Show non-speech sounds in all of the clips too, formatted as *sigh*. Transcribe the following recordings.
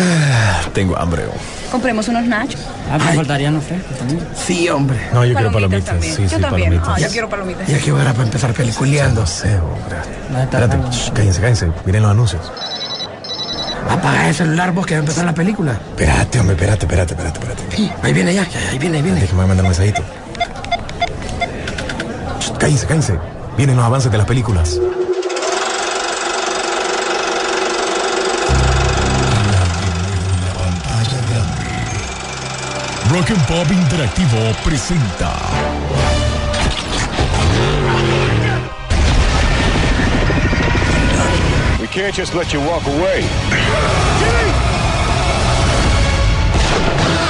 Ah, tengo hambre. Compremos unos nachos. Ah, me faltarían los frescos también. Sí, hombre. No, yo quiero palomitas. también. Sí, yo sí, también. palomitas. Ah, yo quiero palomitas. Ya que hora para empezar peliculeando. Hombre. No está Espérate, shh, cállense, cállense. Miren los anuncios. Apaga el celular vos que va a empezar la película. Espérate, hombre, espérate, espérate, espérate, espérate. Ahí viene ya, ya, ahí viene, ahí viene. Déjame mandar un mensajito. Shh, Cállense, cállense. Vienen los avances de las películas. Rock and Pop Interactivo presenta. We can't just let you walk away. Peliculeando.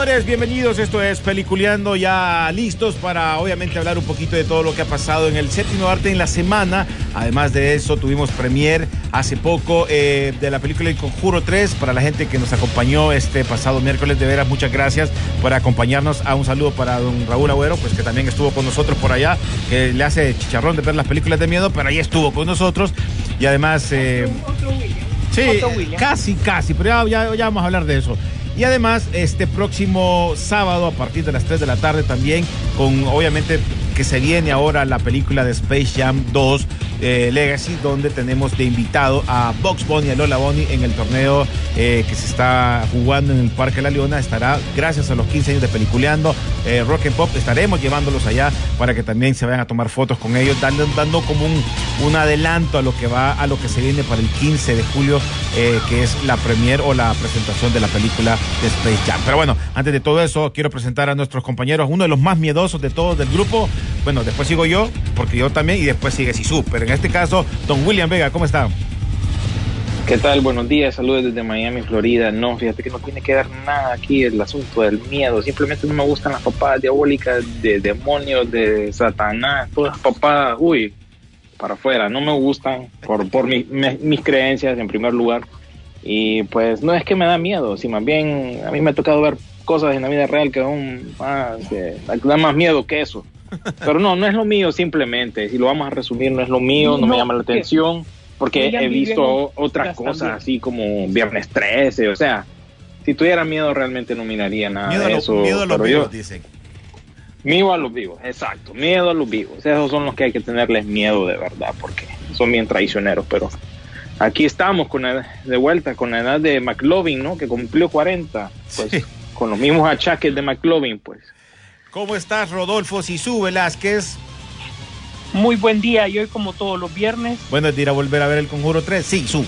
Señores. Bienvenidos. Esto es Peliculeando. Ya listos para, obviamente, hablar un poquito de todo lo que ha pasado en el séptimo arte en la semana. Además de eso, tuvimos premier hace poco eh, de la película El Conjuro 3. Para la gente que nos acompañó este pasado miércoles, de veras, muchas gracias por acompañarnos. A un saludo para don Raúl Agüero, pues que también estuvo con nosotros por allá, que le hace chicharrón de ver las películas de miedo, pero ahí estuvo con nosotros. Y además. eh, Sí, casi, casi, pero ya, ya- ya vamos a hablar de eso. Y además, este próximo sábado, a partir de las 3 de la tarde, también, con obviamente que se viene ahora la película de Space Jam 2 eh, Legacy, donde tenemos de invitado a Box Bunny a Lola Bunny en el torneo eh, que se está jugando en el Parque La Leona. Estará, gracias a los 15 años de Peliculeando, eh, Rock and Pop, estaremos llevándolos allá para que también se vayan a tomar fotos con ellos, dando, dando como un, un adelanto a lo que va, a lo que se viene para el 15 de julio, eh, que es la premier o la presentación de la película de Space Jam. Pero bueno, antes de todo eso, quiero presentar a nuestros compañeros, uno de los más miedosos de todos del grupo. Bueno, después sigo yo, porque yo también, y después sigue Sisu. Pero en este caso, don William Vega, ¿cómo está? ¿Qué tal? Buenos días, saludos desde Miami, Florida. No, fíjate que no tiene que ver nada aquí el asunto del miedo. Simplemente no me gustan las papadas diabólicas de demonios, de Satanás, todas las papadas, uy, para afuera. No me gustan por, por mi- mis creencias en primer lugar. Y pues no es que me da miedo, si más bien a mí me ha tocado ver cosas en la vida real que aún más, da más miedo que eso. Pero no, no es lo mío simplemente. Si lo vamos a resumir, no es lo mío, no, me llama la atención. Porque he visto otras cosas también. así como Viernes 13, o sea, si tuviera miedo realmente no miraría nada miedo, de lo- eso. miedo a los vivos, yo- dicen. Miedo a los vivos, exacto, miedo a los vivos. Esos son los que hay que tenerles miedo de verdad, porque son bien traicioneros, pero aquí estamos con la- de vuelta con la edad de McLovin, ¿no? Que cumplió 40, pues Sí. con los mismos achaques de McLovin, pues. ¿Cómo estás, Rodolfo Sisu Velázquez? Muy buen día y hoy como todos los viernes. Bueno, es de ir a volver a ver el Conjuro 3. Sí, Su.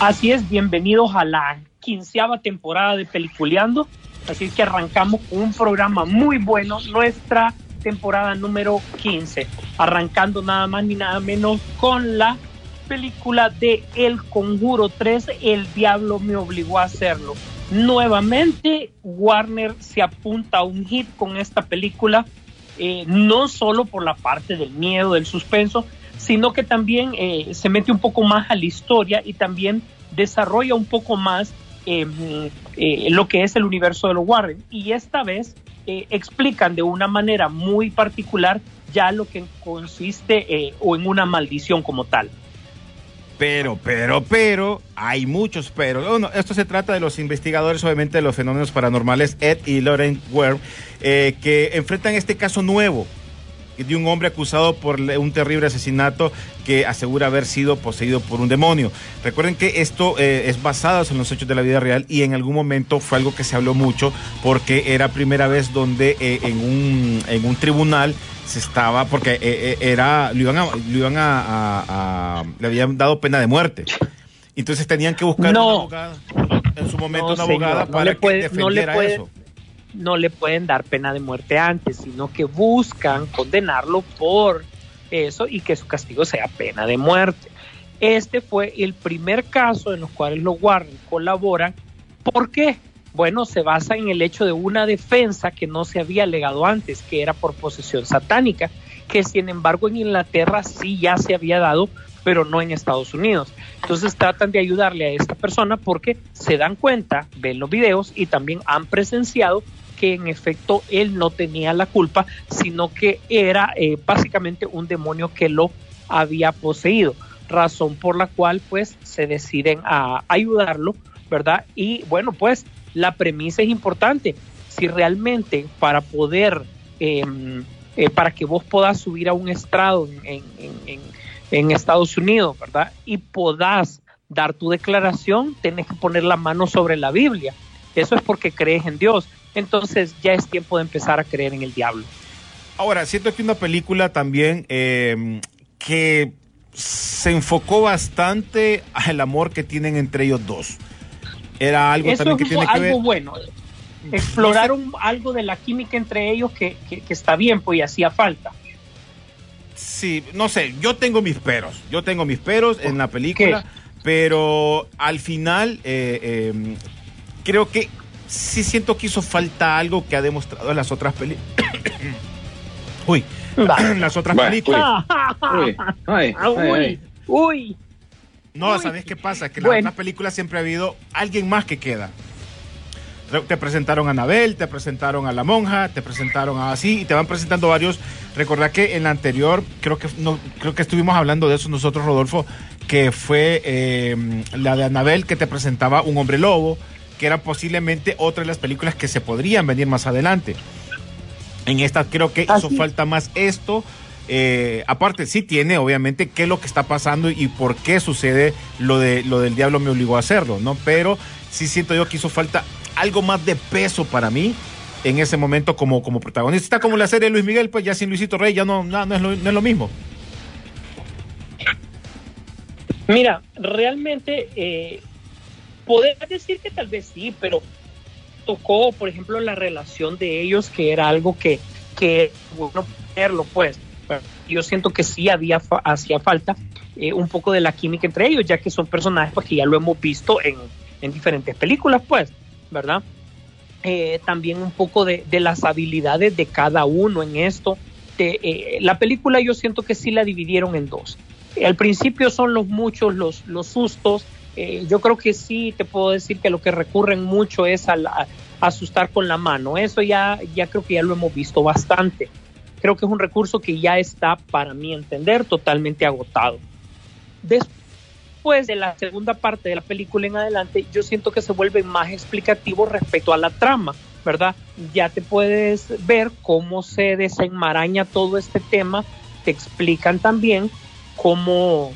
Así es, bienvenidos a la quinceava temporada de Peliculeando. Así que arrancamos con un programa muy bueno, nuestra temporada número 15, arrancando nada más ni nada menos con la película de El Conjuro 3, El Diablo me obligó a hacerlo. Nuevamente, Warner se apunta a un hit con esta película, eh, no solo por la parte del miedo, del suspenso, sino que también eh, se mete un poco más a la historia y también desarrolla un poco más eh, eh, lo que es el universo de los Warren. Y esta vez explican de una manera muy particular ya lo que consiste o en una maldición como tal. Pero, pero, pero, hay muchos pero. Bueno, esto se trata de los investigadores, obviamente, de los fenómenos paranormales, Ed y Lauren Ware, eh, que enfrentan este caso nuevo de un hombre acusado por un terrible asesinato que asegura haber sido poseído por un demonio. Recuerden que esto eh, es basado en los hechos de la vida real y en algún momento fue algo que se habló mucho porque era primera vez donde eh, en, un, en un tribunal se estaba, porque eh, era, lo iban a, lo iban a, a- a- le habían dado pena de muerte. Entonces tenían que buscar No. una abogada, en su momento No, una señor, abogada no para que no le defendiera puede- eso. No le pueden dar pena de muerte antes, sino que buscan condenarlo por eso y que su castigo sea pena de muerte. Este fue el primer caso en los cuales los Warren colaboran. ¿Por qué? bueno, se basa en el hecho de una defensa que no se había alegado antes, que era por posesión satánica, que sin embargo en Inglaterra sí ya se había dado, pero no en Estados Unidos. Entonces tratan de ayudarle a esta persona porque se dan cuenta, ven los videos y también han presenciado que en efecto él no tenía la culpa, sino que era eh, básicamente un demonio que lo había poseído, razón por la cual pues se deciden a ayudarlo, ¿verdad? Y bueno, pues la premisa es importante. Si realmente para poder, em, eh, para que vos puedas subir a un estrado en, en, en, Estados Unidos, ¿verdad? Y podás dar tu declaración, tenés que poner la mano sobre la Biblia. Eso es porque crees en Dios. Entonces ya es tiempo de empezar a creer en el diablo. Ahora, siento que una película también em, que se enfocó bastante al amor que tienen entre ellos dos. Era algo también que tiene que algo bueno. Exploraron algo de la química entre ellos que, está bien, pues y hacía falta. Sí, no sé, yo tengo mis peros. Yo tengo mis peros en la película, pero al final eh, em, creo que sí siento que hizo falta algo que ha demostrado en las otras películas. *coughs* Uy, *coughs* en *coughs* las otras películas. Uy, uy, uy. *laughs* No, ¿sabes qué pasa? Que en las otras películas siempre ha habido alguien más que queda. Te presentaron a Anabel, te presentaron a la monja, te presentaron a así y te van presentando varios. Recordad que en la anterior, creo que no, creo que estuvimos hablando de eso nosotros, Rodolfo, que fue eh, la de Anabel que te presentaba un hombre lobo, que era posiblemente otra de las películas que se podrían venir más adelante. En esta creo que hizo falta más esto. Eh, aparte, sí tiene, obviamente, qué es lo que está pasando y por qué sucede lo, de, lo del diablo me obligó a hacerlo, ¿no? Pero sí siento yo que hizo falta algo más de peso para mí en ese momento como, como protagonista. como la serie de Luis Miguel, pues ya sin Luisito Rey ya no, no, es, lo, no es lo mismo. Mira, realmente eh, Poder decir que tal vez sí, pero tocó, por ejemplo, la relación de ellos, que era algo que, que bueno, verlo, pues. Yo siento que sí había hacía falta eh, un poco de la química entre ellos, ya que son personajes pues, que ya lo hemos visto en, en diferentes películas, pues, ¿verdad? Eh, también un poco de, de, las habilidades de cada uno en esto. Eh, la película yo siento que sí la dividieron en dos. al principio son los muchos los, los sustos, eh, yo creo que sí te puedo decir que lo que recurren mucho es a, asustar con la mano. Eso ya, ya creo que ya lo hemos visto bastante. Creo que es un recurso que ya está, para mi entender, totalmente agotado. Después de la segunda parte de la película en adelante, yo siento que se vuelve más explicativo respecto a la trama, ¿verdad? Ya te puedes ver cómo se desenmaraña todo este tema, te explican también cómo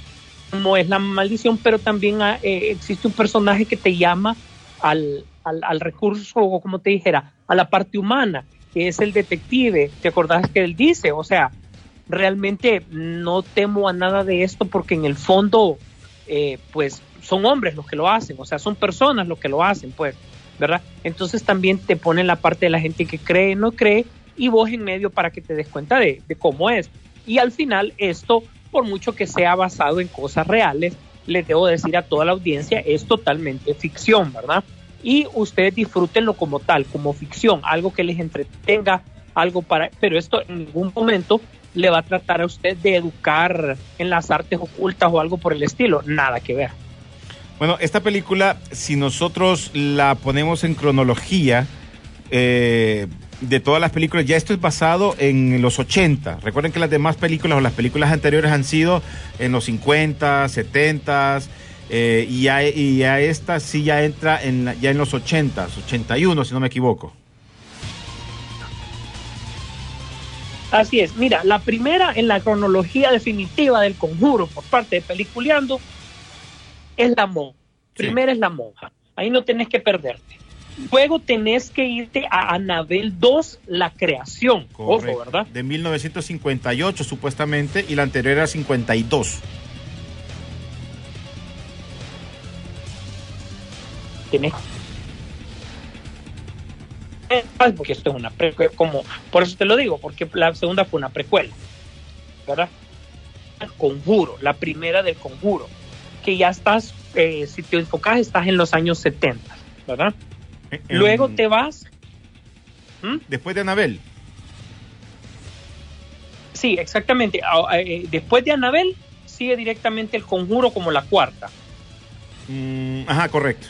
como es la maldición, pero también ah, eh, existe un personaje que te llama al, al, recurso, o como te dijera, a la parte humana, que es el detective. ¿Te acordás que él dice? O sea, realmente no temo a nada de esto porque en el fondo, eh, pues son hombres los que lo hacen, o sea, son personas los que lo hacen, pues, ¿verdad? Entonces también te pone la parte de la gente que cree, no cree, y vos en medio para que te des cuenta de, de cómo es. Y al final esto por mucho que sea basado en cosas reales, les debo decir a toda la audiencia, es totalmente ficción, ¿verdad? Y ustedes disfrútenlo como tal, como ficción, algo que les entretenga, algo para, pero esto en ningún momento le va a tratar a usted de educar en las artes ocultas o algo por el estilo, nada que ver. Bueno, esta película, si nosotros la ponemos en cronología, eh, de todas las películas, ya esto es basado en los 80. Recuerden que las demás películas o las películas anteriores han sido en los 50, 70 eh, y, ya esta sí ya entra en ya en los 80, 81 si no me equivoco. Así es, mira, la primera en la cronología definitiva del conjuro por parte de Peliculeando es la monja. Primera es la monja. Ahí no tenés que perderte. Luego tenés que irte a Anabel 2, la creación. Ojo, ¿verdad? De 1958 supuestamente y la anterior era 52. Tenés porque esto es una precuela, como por eso te lo digo, porque la segunda fue una precuela, ¿verdad? El conjuro, la primera del conjuro, que ya estás, eh, si te enfocas, estás en los años 70, ¿verdad? Luego te vas. ¿Mm? Después de Anabel. Sí, exactamente. Eh, después de Anabel, sigue directamente el conjuro como la cuarta. Mm, ajá, correcto.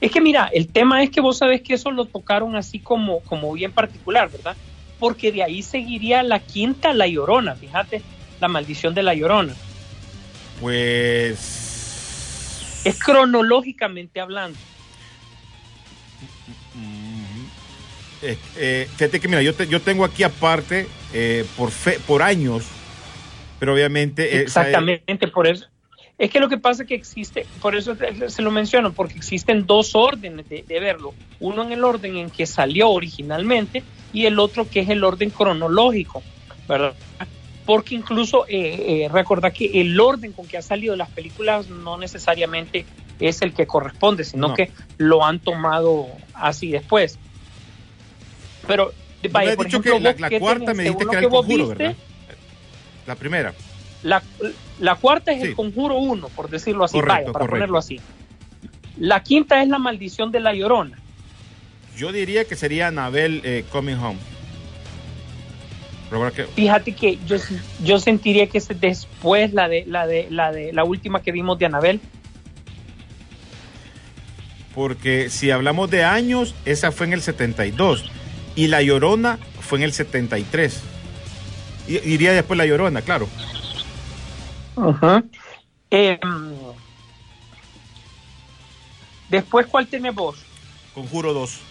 Es que mira, el tema es que vos sabés que eso lo tocaron así como, como bien particular, ¿verdad? Porque de ahí seguiría la quinta, la llorona, fíjate, la maldición de la llorona. Pues. Es cronológicamente hablando. Eh, eh, fíjate que mira, yo, te- yo tengo aquí aparte eh, por fe, por años, pero obviamente eh, Exactamente, por eso. Es que lo que pasa es que existe, por eso se lo menciono, porque existen dos órdenes de, de verlo. Uno en el orden en que salió originalmente y el otro que es el orden cronológico, ¿verdad? Porque incluso eh, eh, recordad que el orden con que han salido las películas no necesariamente es el que corresponde, sino No. que lo han tomado así después. Pero, vaya, por ejemplo, que la, cuarta me dijiste que era el vos conjuro, viste, ¿verdad? La primera. La, la cuarta es Sí. el conjuro 1, por decirlo así, Correcto, vaya, para correcto. ponerlo así. La quinta es la maldición de la llorona. Yo diría que sería Anabel eh, Coming Home. Fíjate que yo, yo sentiría que es después la de la de la de la última que vimos de Anabel. porque si hablamos de años, esa fue en el 72 y La Llorona fue en el 73. Y, iría después La Llorona, claro. Eh, después, ¿cuál tenés vos? Conjuro 2.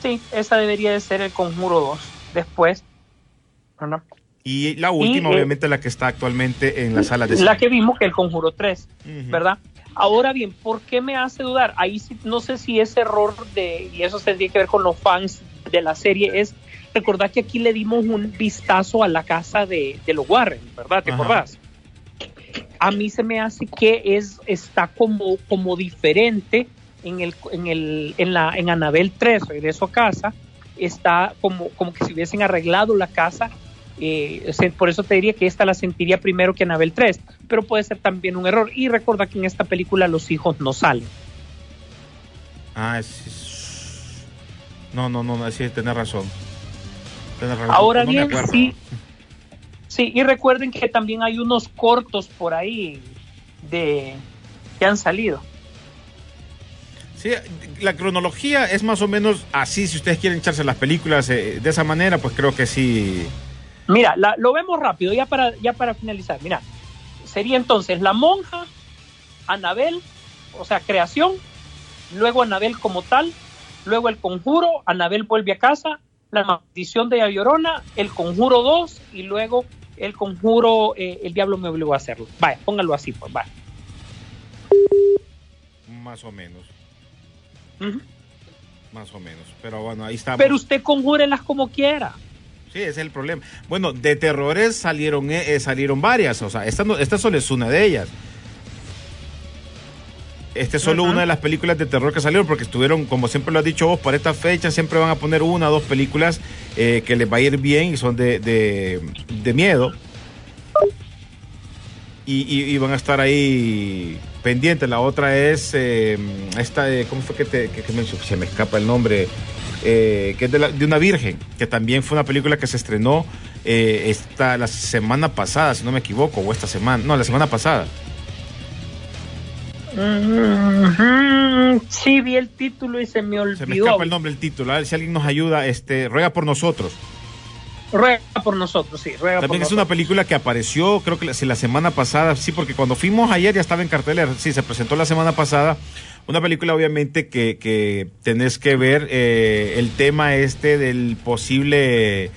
Sí, esa debería de ser el conjuro 2. Después, ¿verdad? Y la última, Y, eh, obviamente, la que está actualmente en la sala de la que vimos que el conjuro 3. Ujú. ¿verdad? Ahora bien, ¿por qué me hace dudar? Ahí sí, no sé si es error de, y eso tendría que ver con los fans de la serie, es recordar que aquí le dimos un vistazo a la casa de, de los Warren, ¿verdad? ¿Te Ajá. acordás? A mí se me hace que es, está como, como diferente en el, en el, en la, en Anabel 3, regreso a casa, está como, como que si hubiesen arreglado la casa eh, por eso te diría que esta la sentiría primero que Anabel 3, pero puede ser también un error. Y recuerda que en esta película los hijos no salen. Ah, es- es- No, no, no, no, sí, tenés razón. Tenés razón. Ahora No bien, sí, sí, y recuerden que también hay unos cortos por ahí de que han salido. Sí, la cronología es más o menos así. Si ustedes quieren echarse las películas eh, de esa manera, pues creo que sí. Mira, la- lo vemos rápido, ya para, ya para finalizar. Mira, sería entonces la monja, Anabel, o sea, creación, luego Anabel como tal, luego el conjuro, Anabel vuelve a casa, la maldición de la llorona, el conjuro 2 y luego el conjuro, eh, el diablo me obligó a hacerlo. Vaya, póngalo así, pues, vaya. Más o menos. Más o menos. Pero bueno, ahí está. Pero usted conjúrelas como quiera. Sí, ese es el problema. Bueno, de terrores salieron, eh, eh, salieron varias. O sea, esta, no- esta solo es una de ellas. Esta es solo una de las películas de terror que salieron, porque estuvieron, como siempre lo has dicho vos, para esta fecha siempre van a poner una o dos películas eh, que les va a ir bien y son de, de, de miedo. Y, y- y van a estar ahí pendientes. La otra es eh, esta, de- ¿cómo fue que, te, que- que me, se me escapa el nombre? Eh, que es de, la- de una virgen, que también fue una película que se estrenó eh, esta, la semana pasada, si no me equivoco, o esta semana, no, la semana pasada. Sí, vi el título y se me olvidó. Se me escapa el nombre, el título. A ver si alguien nos ayuda, este, ruega por nosotros. Ruega por nosotros, sí, ruega También por es una película que apareció, creo que la, si la semana pasada, sí, porque cuando fuimos ayer ya estaba en cartelera, sí, se presentó la semana pasada. Una película obviamente que, que tenés que ver eh, el tema este del posible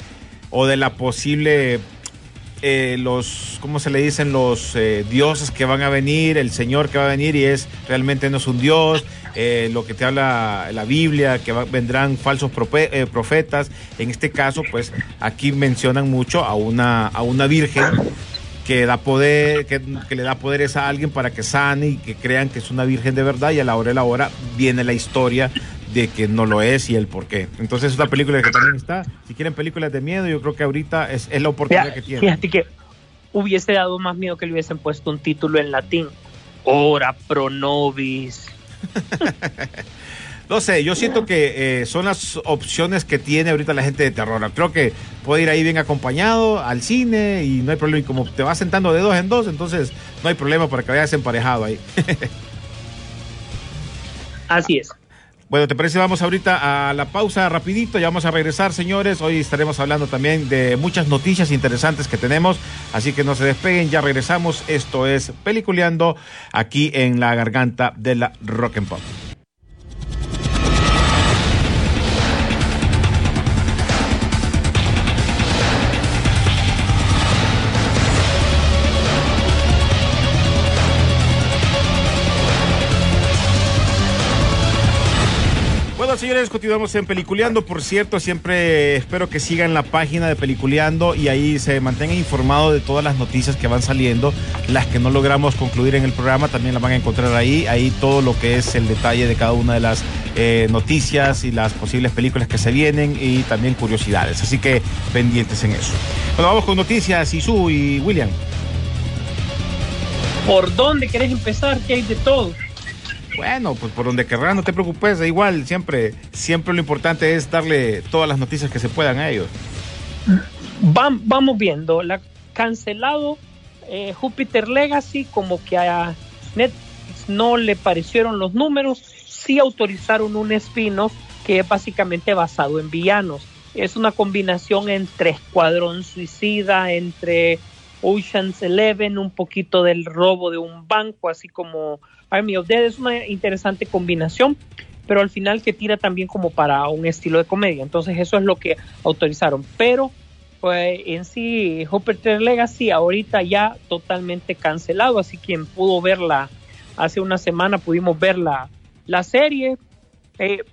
o de la posible eh, los, ¿cómo se le dicen? Los eh, dioses que van a venir, el Señor que va a venir y es realmente no es un dios, eh, lo que te habla la Biblia, que vendrán falsos profetas. En este caso, pues aquí mencionan mucho a una, a una virgen que da poder, que, que le da poderes a alguien para que sane y que crean que es una virgen de verdad y a la hora de la hora viene la historia de que no lo es y el por qué. Entonces es una película que también está, si quieren películas de miedo, yo creo que ahorita es, es la oportunidad Fíjate, que tienen. fíjate que hubiese dado más miedo que le hubiesen puesto un título en latín. Ora pro nobis. *laughs* No sé, yo siento que eh, son las opciones que tiene ahorita la gente de terror. Creo que puede ir ahí bien acompañado al cine y no hay problema. Y como te vas sentando de dos en dos, entonces no hay problema para que vayas emparejado ahí. *laughs* Así es. Bueno, ¿te parece? Vamos ahorita a la pausa rapidito, ya vamos a regresar, señores. Hoy estaremos hablando también de muchas noticias interesantes que tenemos, así que no se despeguen, ya regresamos. Esto es Peliculeando aquí en la garganta de la Rock and Pop. Señores, continuamos en Peliculeando. Por cierto, siempre espero que sigan la página de Peliculeando y ahí se mantengan informados de todas las noticias que van saliendo. Las que no logramos concluir en el programa también las van a encontrar ahí. Ahí todo lo que es el detalle de cada una de las eh, noticias y las posibles películas que se vienen y también curiosidades. Así que pendientes en eso. Bueno, vamos con noticias. Isu y William. ¿Por dónde querés empezar? Que hay de todo. Bueno, pues por donde querrás, no te preocupes, igual, siempre, siempre lo importante es darle todas las noticias que se puedan a ellos. vamos viendo, la cancelado eh, Jupiter Legacy, como que a Netflix no le parecieron los números, sí autorizaron un spin-off que es básicamente basado en villanos. Es una combinación entre Escuadrón Suicida, entre Ocean's Eleven, un poquito del robo de un banco, así como Army of Dead. Es una interesante combinación, pero al final que tira también como para un estilo de comedia. Entonces eso es lo que autorizaron. Pero pues en sí, Jupiter Legacy ahorita ya totalmente cancelado, así quien pudo verla hace una semana pudimos ver la, la serie. Eh,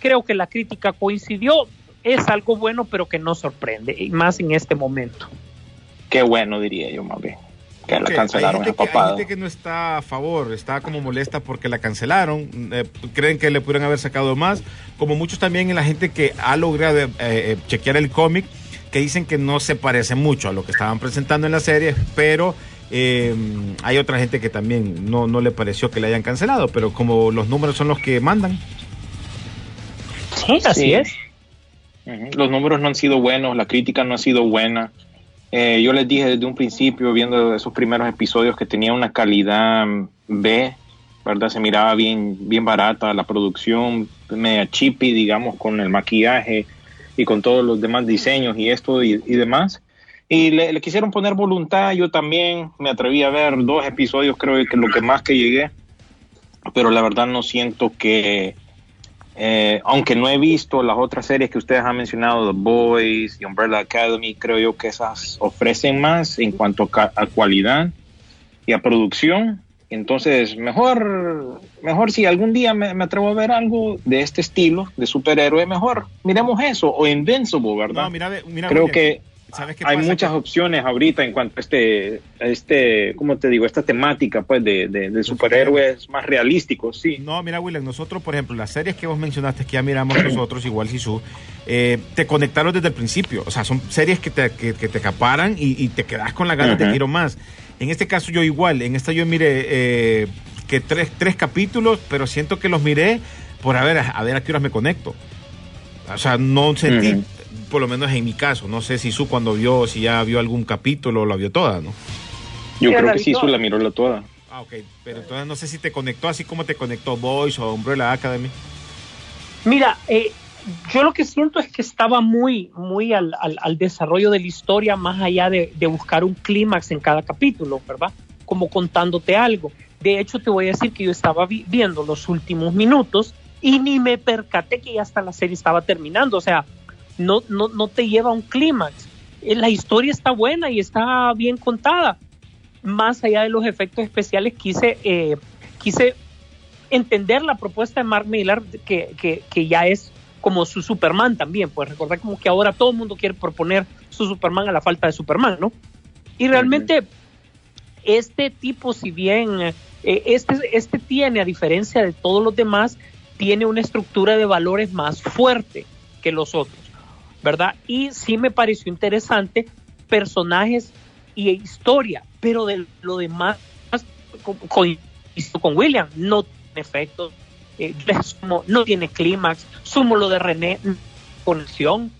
creo que la crítica coincidió, es algo bueno, pero que no sorprende, y más en este momento. Qué bueno, diría yo más bien. Que la cancelaron hay gente, que, hay gente que no está a favor, está como molesta porque la cancelaron, eh, creen que le pudieran haber sacado más, como muchos también en la gente que ha logrado eh, eh, chequear el cómic, que dicen que no se parece mucho a lo que estaban presentando en la serie, pero hay otra gente que también no, no le pareció que le hayan cancelado, pero como los números son los que mandan. Sí, así es. Los números no han sido buenos, la crítica no ha sido buena. Eh, yo les dije desde un principio, viendo esos primeros episodios, que tenía una calidad B, ¿verdad? Se miraba bien, bien barata la producción, media chippy, digamos, con el maquillaje y con todos los demás diseños y esto y, demás. Y le, le, quisieron poner voluntad, yo también me atreví a ver dos episodios, creo que lo que más que llegué, pero la verdad no siento que eh, aunque no he visto las otras series que ustedes han mencionado, The Boys y Umbrella Academy, creo yo que esas ofrecen más en cuanto a, cualidad y a producción. Entonces, mejor, mejor si algún día me, atrevo a ver algo de este estilo, de superhéroe, mejor miremos eso, o Invincible, ¿verdad? No, mira, mira, creo que hay muchas opciones ahorita en cuanto a este, este, ¿cómo te digo? Esta temática, pues, de, de, superhéroes más realísticos, sí. No, mira, William, nosotros, por ejemplo, las series que vos mencionaste, que ya miramos *clears throat* nosotros, igual Sisu, eh, te conectaron desde el principio. O sea, son series que te, que, te acaparan y, te quedas con la ganas de quiero más. En este caso, yo igual, en esta yo miré eh, que tres, tres capítulos, pero siento que los miré por a ver, a ver a qué horas me conecto. O sea, no sentí por lo menos en mi caso. No sé si Su cuando vio, si ya vio algún capítulo, la vio toda, ¿no? Yo creo que sí, Su la miró la toda. Ah, ok. Pero entonces no sé si te conectó así como te conectó Voice o Umbrella Academy. Mira, eh, yo lo que siento es que estaba muy, muy al, al, desarrollo de la historia, más allá de, de buscar un clímax en cada capítulo, ¿verdad? Como contándote algo. De hecho, te voy a decir que yo estaba viendo los últimos minutos y ni me percaté que ya hasta la serie estaba terminando. O sea, no, no, no te lleva a un clímax. Eh, la historia está buena y está bien contada. Más allá de los efectos especiales, quise, eh, quise entender la propuesta de Mark Millar, que, ya es como su Superman también. Pues recordar como que ahora todo el mundo quiere proponer su Superman a la falta de Superman, ¿no? Y realmente este tipo, si bien eh, este, este tiene, a diferencia de todos los demás, tiene una estructura de valores más fuerte que los otros. ¿Verdad? Y sí me pareció interesante personajes y historia, pero de lo demás con, con William, no tiene efectos eh, no tiene clímax, sumo lo de René, conexión.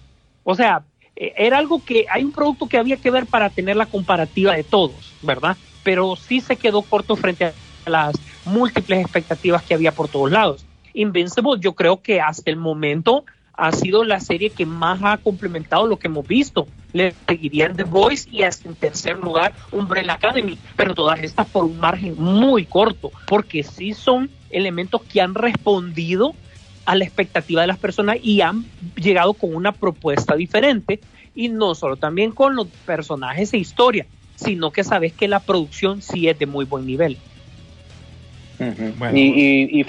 O sea, eh, era algo que hay un producto que había que ver para tener la comparativa de todos, ¿verdad? Pero sí se quedó corto frente a las múltiples expectativas que había por todos lados. Invincible yo creo que hasta el momento ha sido la serie que más ha complementado lo que hemos visto. Le seguirían The Voice y hasta en tercer lugar Umbrella Academy, pero todas estas por un margen muy corto, porque sí son elementos que han respondido a la expectativa de las personas y han llegado con una propuesta diferente y no solo también con los personajes e historia, sino que sabes que la producción sí es de muy buen nivel. y,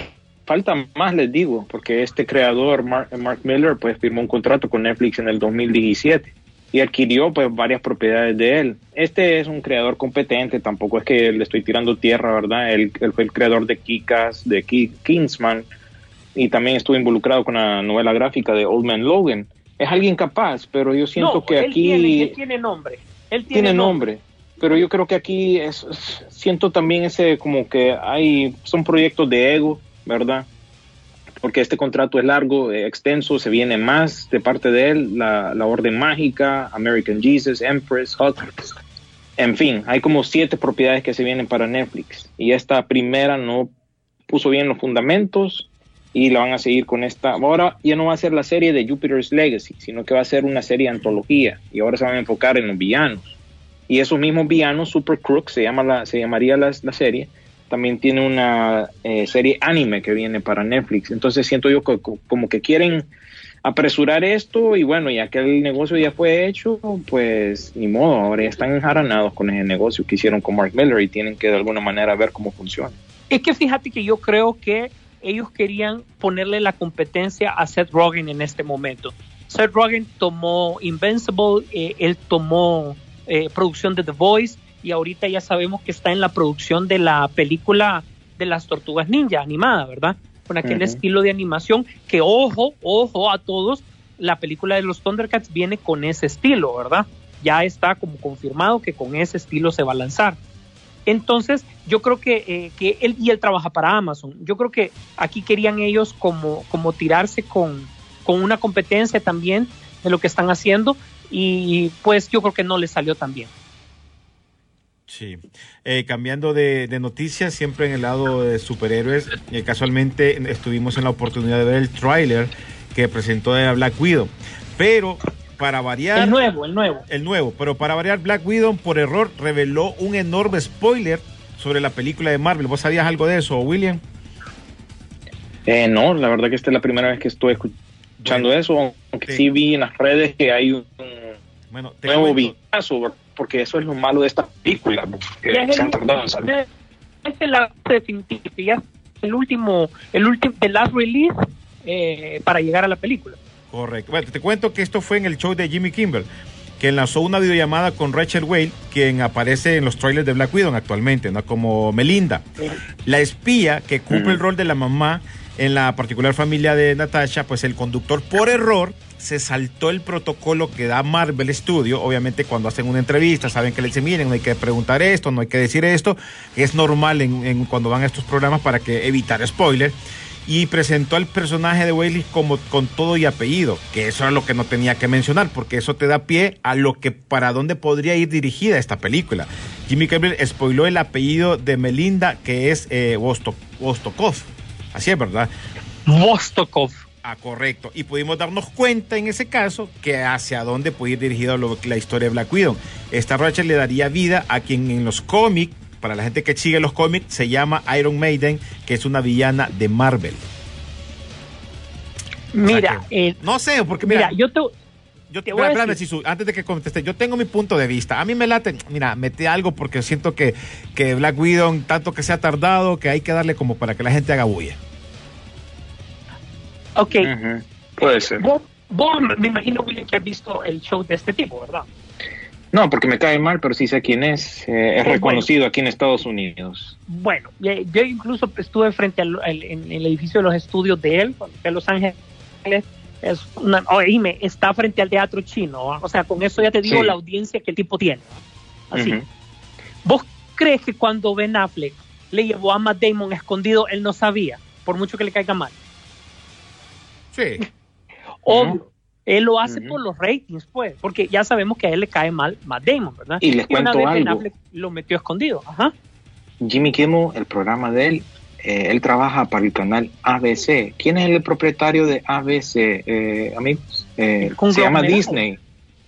falta más, les digo, porque este creador, Mark, Miller, pues firmó un contrato con Netflix en el 2017 y adquirió pues varias propiedades de él. Este es un creador competente, tampoco es que le estoy tirando tierra, ¿verdad? Él, fue el creador de Kikas, de Kingsman, y también estuvo involucrado con la novela gráfica de Old Man Logan. Es alguien capaz, pero yo siento que aquí... él tiene nombre. Él tiene, nombre. Pero yo creo que aquí es, siento también ese como que hay, son proyectos de ego, ¿verdad? Porque este contrato es largo, eh, extenso, se viene más de parte de él, la, Orden Mágica, American Jesus, Empress, Hot. En fin, hay como siete propiedades que se vienen para Netflix. Y esta primera no puso bien los fundamentos y la van a seguir con esta. Ahora ya no va a ser la serie de Jupiter's Legacy, sino que va a ser una serie de antología. Y ahora se van a enfocar en los villanos. Y esos mismos villanos, Super Crook, se, llama la, se llamaría la, la serie, también tiene una eh, serie anime que viene para Netflix. Entonces siento yo que, como que quieren apresurar esto y bueno, ya que el negocio ya fue hecho, pues ni modo, ahora ya están enjaranados con ese negocio que hicieron con Mark Miller y tienen que de alguna manera ver cómo funciona. Es que fíjate que yo creo que ellos querían ponerle la competencia a Seth Rogen en este momento. Seth Rogen tomó Invincible, eh, él tomó eh, producción de The Voice, y ahorita ya sabemos que está en la producción de la película de las tortugas ninja animada, ¿verdad? Con aquel estilo de animación que, ojo, ojo a todos, la película de los Thundercats viene con ese estilo, ¿verdad? Ya está como confirmado que con ese estilo se va a lanzar. Entonces, yo creo que, eh, que él y él trabaja para Amazon. Yo creo que aquí querían ellos como, como tirarse con, con una competencia también de lo que están haciendo y pues yo creo que no les salió tan bien. Sí, eh, cambiando de, noticias, siempre en el lado de superhéroes, eh, casualmente estuvimos en la oportunidad de ver el tráiler que presentó de Black Widow, pero para variar... El nuevo, el nuevo. El nuevo, pero para variar, Black Widow por error reveló un enorme spoiler sobre la película de Marvel. ¿Vos sabías algo de eso, William? Eh, no, la verdad que esta es la primera vez que estoy escuchando eso, aunque sí. vi en las redes que hay un bueno, nuevo vistazo porque eso es lo malo de esta película, que se han tardado en Es el último, el último, el last release eh, para llegar a la película. Correcto. Bueno, te cuento que esto fue en el show de Jimmy Kimball, que lanzó una videollamada con Rachel Wade, quien aparece en los trailers de Black Widow actualmente, ¿no? Como Melinda, la espía que cumple el rol de la mamá en la particular familia de Natasha, pues el conductor por error se saltó el protocolo que da Marvel Studio. Obviamente, cuando hacen una entrevista, saben que le dicen, miren, no hay que preguntar esto, no hay que decir esto. Es normal en, cuando van a estos programas para que evitar spoiler. Y presentó al personaje de Whaley como con todo y apellido, que eso era lo que no tenía que mencionar, porque eso te da pie a lo que para dónde podría ir dirigida esta película. Jimmy Kimmel spoiló el apellido de Melinda, que es eh, Vostokov. Así es, ¿verdad? Vostokov. Ah, correcto. Y pudimos darnos cuenta en ese caso que hacia dónde puede ir dirigida la historia de Black Widow. Esta Rachel le daría vida a quien en los cómics, para la gente que sigue los cómics, se llama Iron Maiden, que es una villana de Marvel. Mira, eh, no sé, porque mira, yo te, yo, te voy a decir. antes de que conteste, yo tengo mi punto de vista. A mí me late, mira, metí algo porque siento que, que Black Widow, tanto que se ha tardado, que hay que darle como para que la gente haga bulla. Ok. Puede ser. Vos, me imagino, William, que has visto el show de este tipo, ¿verdad? No, porque me cae mal, pero sí sé quién es. Eh, es reconocido aquí en Estados Unidos. Bueno, yo incluso estuve frente al en el edificio de los estudios de él, en Los Ángeles. Es una, oíme, está frente al teatro chino. O sea, con eso ya te digo la audiencia que el tipo tiene. Así. ¿Vos crees que cuando Ben Affleck le llevó a Matt Damon escondido, él no sabía? por mucho que le caiga mal. Sí. Obvio. Él lo hace por los ratings, pues, porque ya sabemos que a él le cae mal Matt Damon, ¿verdad? Y les cuento una vez Ben algo. Affleck lo metió escondido. Ajá. Jimmy Kimmel, el programa de él, eh, él trabaja para el canal ABC. ¿Quién es el propietario de ABC, eh, amigos? Eh, se llama. Disney.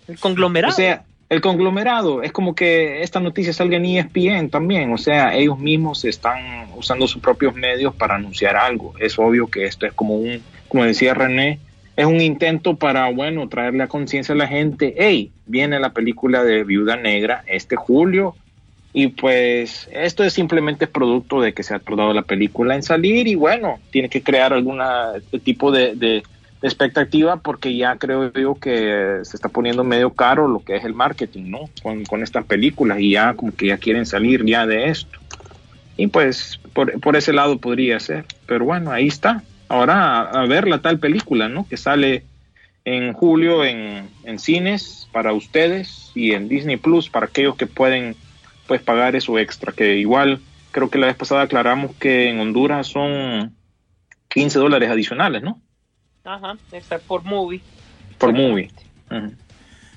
El conglomerado. O sea, el conglomerado es como que esta noticia salga en ESPN también. O sea, ellos mismos están usando sus propios medios para anunciar algo. Es obvio que esto es como un, como decía René, es un intento para, bueno, traerle a conciencia a la gente. Hey, viene la película de Viuda Negra este julio. Y pues esto es simplemente producto de que se ha tardado la película en salir y bueno, tiene que crear algún tipo de, de- expectativa porque ya creo yo que se está poniendo medio caro lo que es el marketing, ¿no? Con, con estas películas y ya como que ya quieren salir ya de esto. Y pues por, por ese lado podría ser. Pero bueno, ahí está. Ahora a, a ver la tal película, ¿no? Que sale en julio en, en cines para ustedes y en Disney Plus para aquellos que pueden pues pagar eso extra, que igual creo que la vez pasada aclaramos que en Honduras son 15 dólares adicionales, ¿no? Ajá, except por movie. Por movie. Ujú.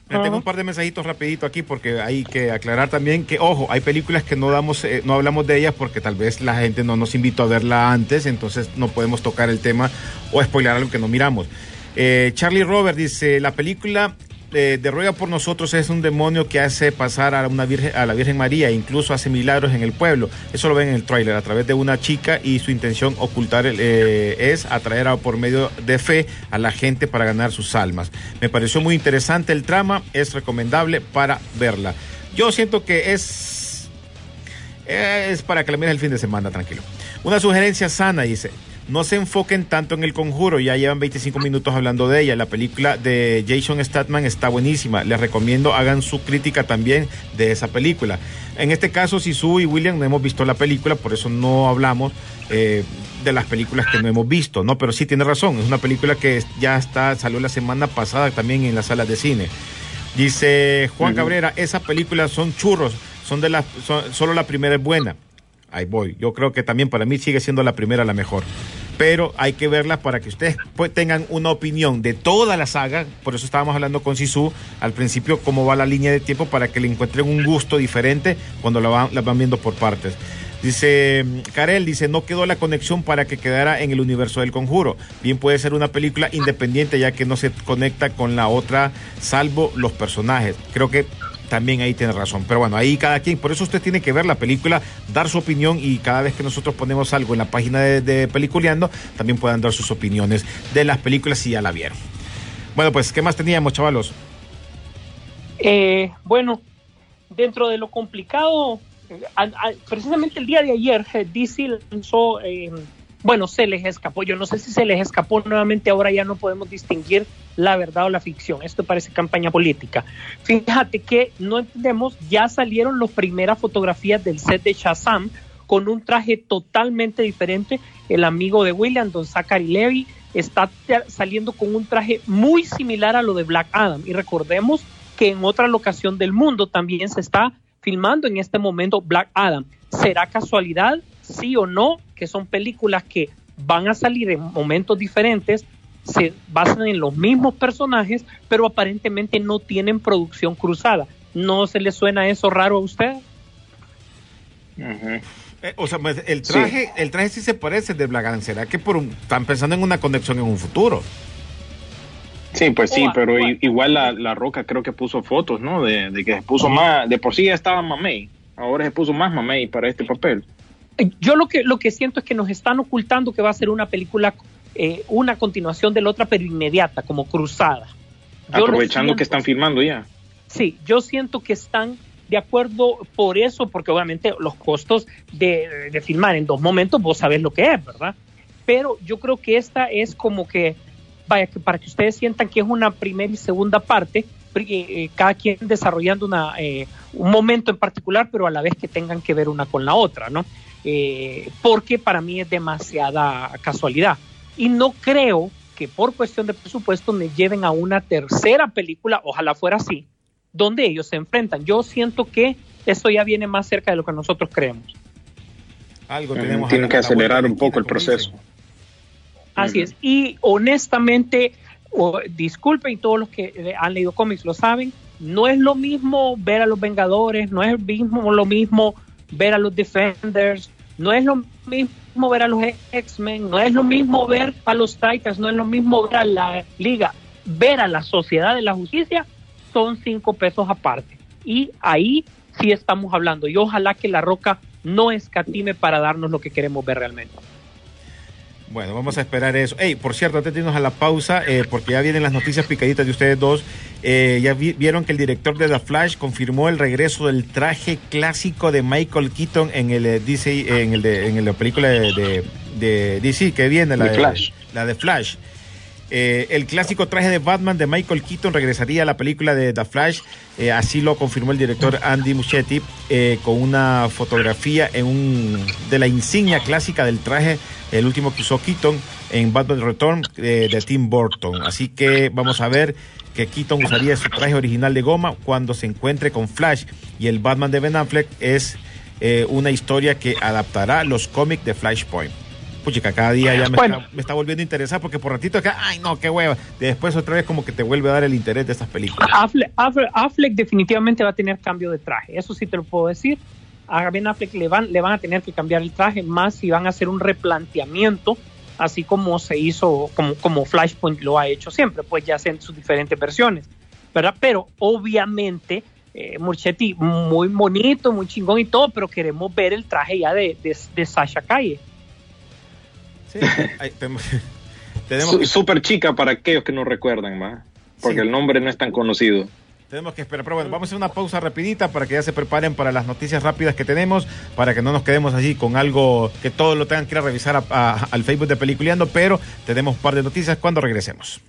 Tengo un par de mensajitos rapidito aquí porque hay que aclarar también que, ojo, hay películas que no damos, eh, no hablamos de ellas porque tal vez la gente no nos invitó a verla antes, entonces no podemos tocar el tema o spoiler algo que no miramos. Eh, Charlie Robert dice, la película eh, de Ruega por nosotros es un demonio que hace pasar a una virgen, a la Virgen María, incluso hace milagros en el pueblo. Eso lo ven en el tráiler a través de una chica y su intención ocultar eh, es atraer a- por medio de fe a la gente para ganar sus almas. Me pareció muy interesante el trama, es recomendable para verla. Yo siento que es es para que la mires el fin de semana, tranquilo. Una sugerencia sana, dice. No se enfoquen tanto en el conjuro, ya llevan 25 minutos hablando de ella. La película de Jason Statham está buenísima. Les recomiendo hagan su crítica también de esa película. En este caso, Sisu y William no hemos visto la película, por eso no hablamos eh, de las películas que no hemos visto, ¿no? Pero sí tiene razón, es una película que ya está, salió la semana pasada también en las salas de cine. Dice Juan Cabrera, esas películas son churros, son de las, solo la primera es buena. Ahí voy. Yo creo que también para mí sigue siendo la primera la mejor. Pero hay que verla para que ustedes pues, tengan una opinión de toda la saga. Por eso estábamos hablando con Sisu al principio cómo va la línea de tiempo para que le encuentren un gusto diferente cuando la van, la van viendo por partes. Dice Karel, dice, no quedó la conexión para que quedara en el universo del conjuro. Bien puede ser una película independiente ya que no se conecta con la otra, salvo los personajes. Creo que también ahí tiene razón. Pero bueno, ahí cada quien, por eso usted tiene que ver la película, dar su opinión y cada vez que nosotros ponemos algo en la página de, de Peliculeando, también puedan dar sus opiniones de las películas si ya la vieron. Bueno, pues, ¿qué más teníamos, chavalos? Eh, bueno, dentro de lo complicado, eh, precisamente el día de ayer eh, DC lanzó, eh, bueno, se les escapó, yo no sé si se les escapó nuevamente, ahora ya no podemos distinguir la verdad o la ficción, esto parece campaña política. Fíjate que no entendemos, ya salieron las primeras fotografías del set de Shazam con un traje totalmente diferente, el amigo de William, don Zachary Levy, está saliendo con un traje muy similar a lo de Black Adam. Y recordemos que en otra locación del mundo también se está filmando en este momento Black Adam. ¿Será casualidad, sí o no, que son películas que van a salir en momentos diferentes, se basan en los mismos personajes, pero aparentemente no tienen producción cruzada? ¿No se le suena eso raro a usted? Eh, o sea, pues, el traje, el traje sí se parece de Adam. ¿Será que por un- están pensando en una conexión en un futuro? Sí, pues sí, pero igual la, la Roca creo que puso fotos, ¿no? De, de que se puso más, de por sí ya estaba mamey, ahora se puso más mamey para este papel. Yo lo que, lo que siento es que nos están ocultando que va a ser una película, eh, una continuación de la otra, pero inmediata, como cruzada. Yo Aprovechando siento que están filmando ya. Sí, yo siento que están de acuerdo por eso, porque obviamente los costos de, de filmar en dos momentos, vos sabés lo que es, ¿verdad? Pero yo creo que esta es como que, vaya, que para que ustedes sientan que es una primera y segunda parte, pri- eh, cada quien desarrollando una, eh, un momento en particular, pero a la vez que tengan que ver una con la otra, ¿no? Eh, porque para mí es demasiada casualidad. Y no creo que por cuestión de presupuesto me lleven a una tercera película, ojalá fuera así, donde ellos se enfrentan. Yo siento que esto ya viene más cerca de lo que nosotros creemos. Algo Ujú, tenemos. Tienen que acelerar un poco el proceso. Así es. Y honestamente, o, disculpen, todos los que eh, han leído cómics lo saben, no es lo mismo ver a los Vengadores, no es mismo, lo mismo ver a los Defenders, no es lo mismo ver a los X-Men, no es lo mismo ver a los Titans, no es lo mismo ver a la Liga, ver a la Sociedad de la Justicia son cinco pesos aparte. Y ahí sí estamos hablando. Y ojalá que la roca no escatime para darnos lo que queremos ver realmente. Bueno, vamos a esperar eso. Hey, por cierto, antes de irnos a la pausa, eh, porque ya vienen las noticias picaditas de ustedes dos, eh, ya vieron que el director de The Flash confirmó el regreso del traje clásico de Michael Keaton en el eh, DC, en el de, en la película de, de, DC que viene, la de, Flash. La de Flash. El clásico traje de Batman de Michael Keaton regresaría a la película de The Flash, así lo confirmó el director Andy Muschietti con una fotografía en un, de la insignia clásica del traje el último que usó Keaton en Batman Return eh, de Tim Burton. Así que vamos a ver que Keaton usaría su traje original de goma cuando se encuentre con Flash y el Batman de Ben Affleck es eh, una historia que adaptará los cómics de Flashpoint. Puchica, cada día ya me, está, volviendo a interesar porque por ratito acá, ay no, qué hueva. Después otra vez como que te vuelve a dar el interés de estas películas. Affleck definitivamente va a tener cambio de traje, eso sí te lo puedo decir a Ben Affleck le van, le van a tener que cambiar el traje, más si van a hacer un replanteamiento, así como se hizo, como, como Flashpoint lo ha hecho siempre, pues ya en sus diferentes versiones, ¿verdad? Pero obviamente, eh, Murchetti, muy bonito, muy chingón y todo, pero queremos ver el traje ya de, de, Sasha Calle. Sí, *laughs* tenemos, Súper *laughs* chica para aquellos que no recuerdan más, porque el nombre no es tan conocido. Tenemos que esperar, pero bueno, vamos a hacer una pausa rapidita para que ya se preparen para las noticias rápidas que tenemos, para que no nos quedemos allí con algo que todos lo tengan que ir a revisar al Facebook de Peliculeando, pero tenemos un par de noticias cuando regresemos.